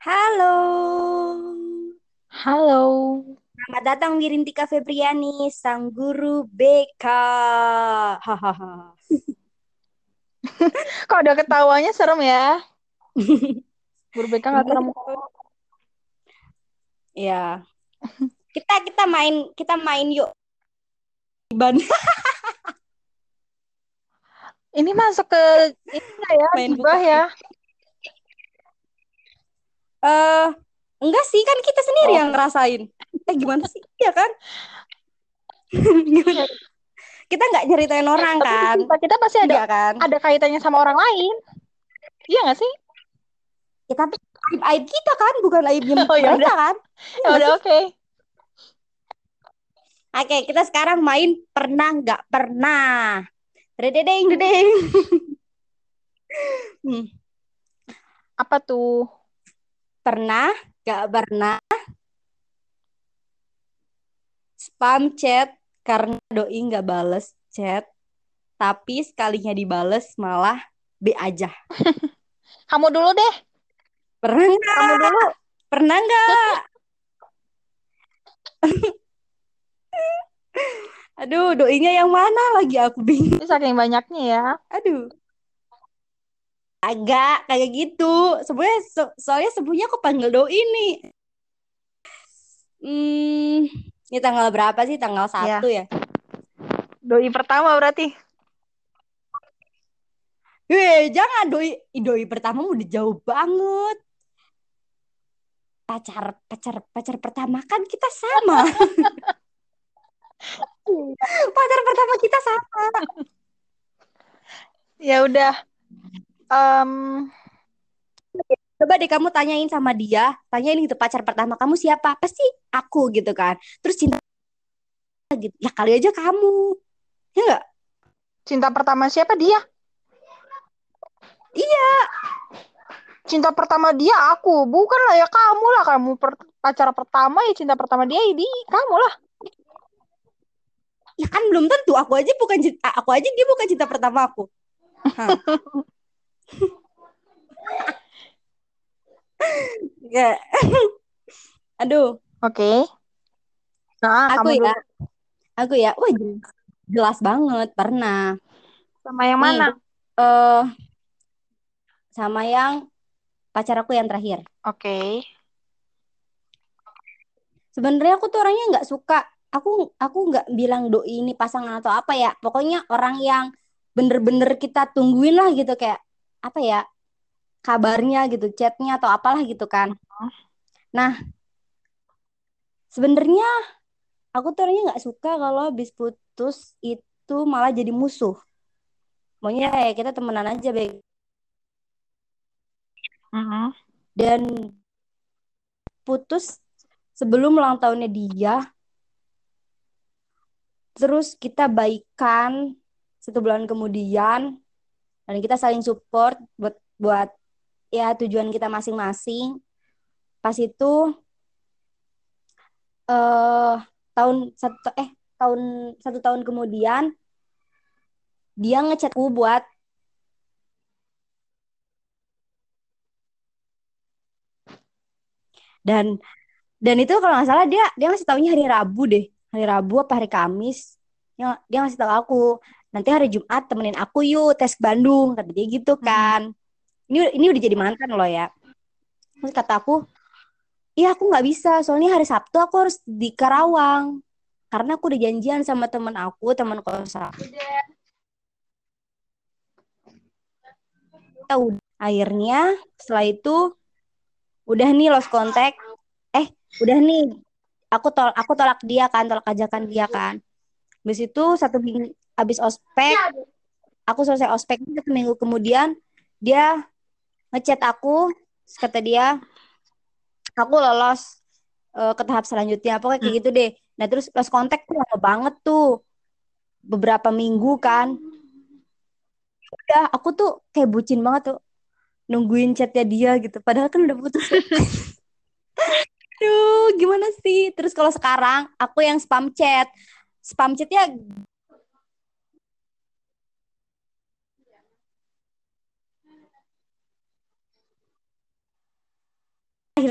Halo. Halo. Selamat datang di Rintika Febriani, sang guru BK. Hahaha. Kok udah ketawanya serem ya? Guru BK nggak serem kok. Ya. Kita kita main kita main yuk. Ban Ini masuk ke ini ya? Main Gibah ya? Eh enggak sih kan kita sendiri Oh. yang ngerasain. Eh gimana sih? Iya kan? Gimana? Kita nggak nyeritain orang Tapi kan? cerita kita pasti ada Iya kan? ada kaitannya sama orang lain. Iya nggak sih? Ya, tapi aib aib kita kan, bukan aibnya Oh, ya mereka kan? Ya udah oke. Oke, kita sekarang main pernah nggak pernah. Dedeng, dedeng. Hmm. Apa tuh? Pernah nggak pernah spam chat karena doi nggak bales chat, tapi sekalinya dibales malah B aja. Kamu dulu deh. Pernah nggak? Kamu dulu. Pernah nggak? Aduh, doinya yang mana lagi aku bingung. Saking banyaknya ya. Aduh. Agak kayak gitu. Sebenarnya so- soalnya sebelumnya aku panggil doi nih. Hmm, ini tanggal berapa sih? Tanggal satu ya. Doi pertama berarti. Weh, jangan doi doi pertama udah jauh banget. Pacar pacar pacar pertama kan kita sama. pacar pertama kita sama. Ya udah. Em, Coba deh kamu tanyain sama dia, tanyain gitu pacar pertama kamu siapa? Pasti aku gitu kan. Terus cinta gitu. Ya kali aja kamu. Ya enggak? cinta pertama siapa dia? Iya. Cinta pertama dia aku, bukan lah ya kamu lah kamu per- pacar pertama ya cinta pertama dia ini kamu lah. Ya kan belum tentu. Aku aja bukan cinta, aku aja dia bukan cinta pertama aku. Hah. Ya. Aduh, Oke. Nah, aku ya, dulu. aku ya. Wah, jelas, banget pernah. Sama yang Nih, mana? eh sama yang pacar aku yang terakhir. Oke. Sebenarnya aku tuh orangnya nggak suka. Aku aku nggak bilang doi ini pasangan atau apa ya. Pokoknya orang yang bener-bener kita tungguin lah gitu kayak apa ya kabarnya gitu, chatnya atau apalah gitu kan. Nah, sebenarnya aku tuh orangnya nggak suka kalau habis putus itu malah jadi musuh. Maunya ya kita temenan aja baik. Mhm. Dan putus sebelum ulang tahunnya dia, terus kita baikan satu bulan kemudian, dan kita saling support buat buat ya tujuan kita masing-masing. Pas itu eh tahun satu eh tahun satu tahun kemudian dia ngechatku buat dan dan itu kalau nggak salah dia dia ngasih taunya hari Rabu deh. Hari Rabu apa hari Kamis. Dia, dia ngasih tahu aku nanti hari Jumat temenin aku yuk tes ke Bandung kata dia gitu kan. Ini ini udah jadi mantan loh ya. Terus kata aku iya aku nggak bisa soalnya hari Sabtu aku harus di Karawang. Karena aku udah janjian sama temen aku teman kos aku. Ya udah. akhirnya setelah itu udah nih lost contact. Eh udah nih aku tolak aku tolak dia kan tolak ajakan dia kan. Habis itu satu minggu habis ospek aku selesai ospek satu minggu kemudian dia ngechat aku kata dia aku lolos eh, ke tahap selanjutnya. Pokoknya kayak gitu deh. Nah terus lost contact tuh lama banget tuh. Beberapa minggu kan. Udah aku tuh kayak bucin banget tuh nungguin chatnya dia gitu. Padahal kan udah putus. Aduh, gimana sih? Terus kalau sekarang aku yang spam chat. Spam chatnya Right.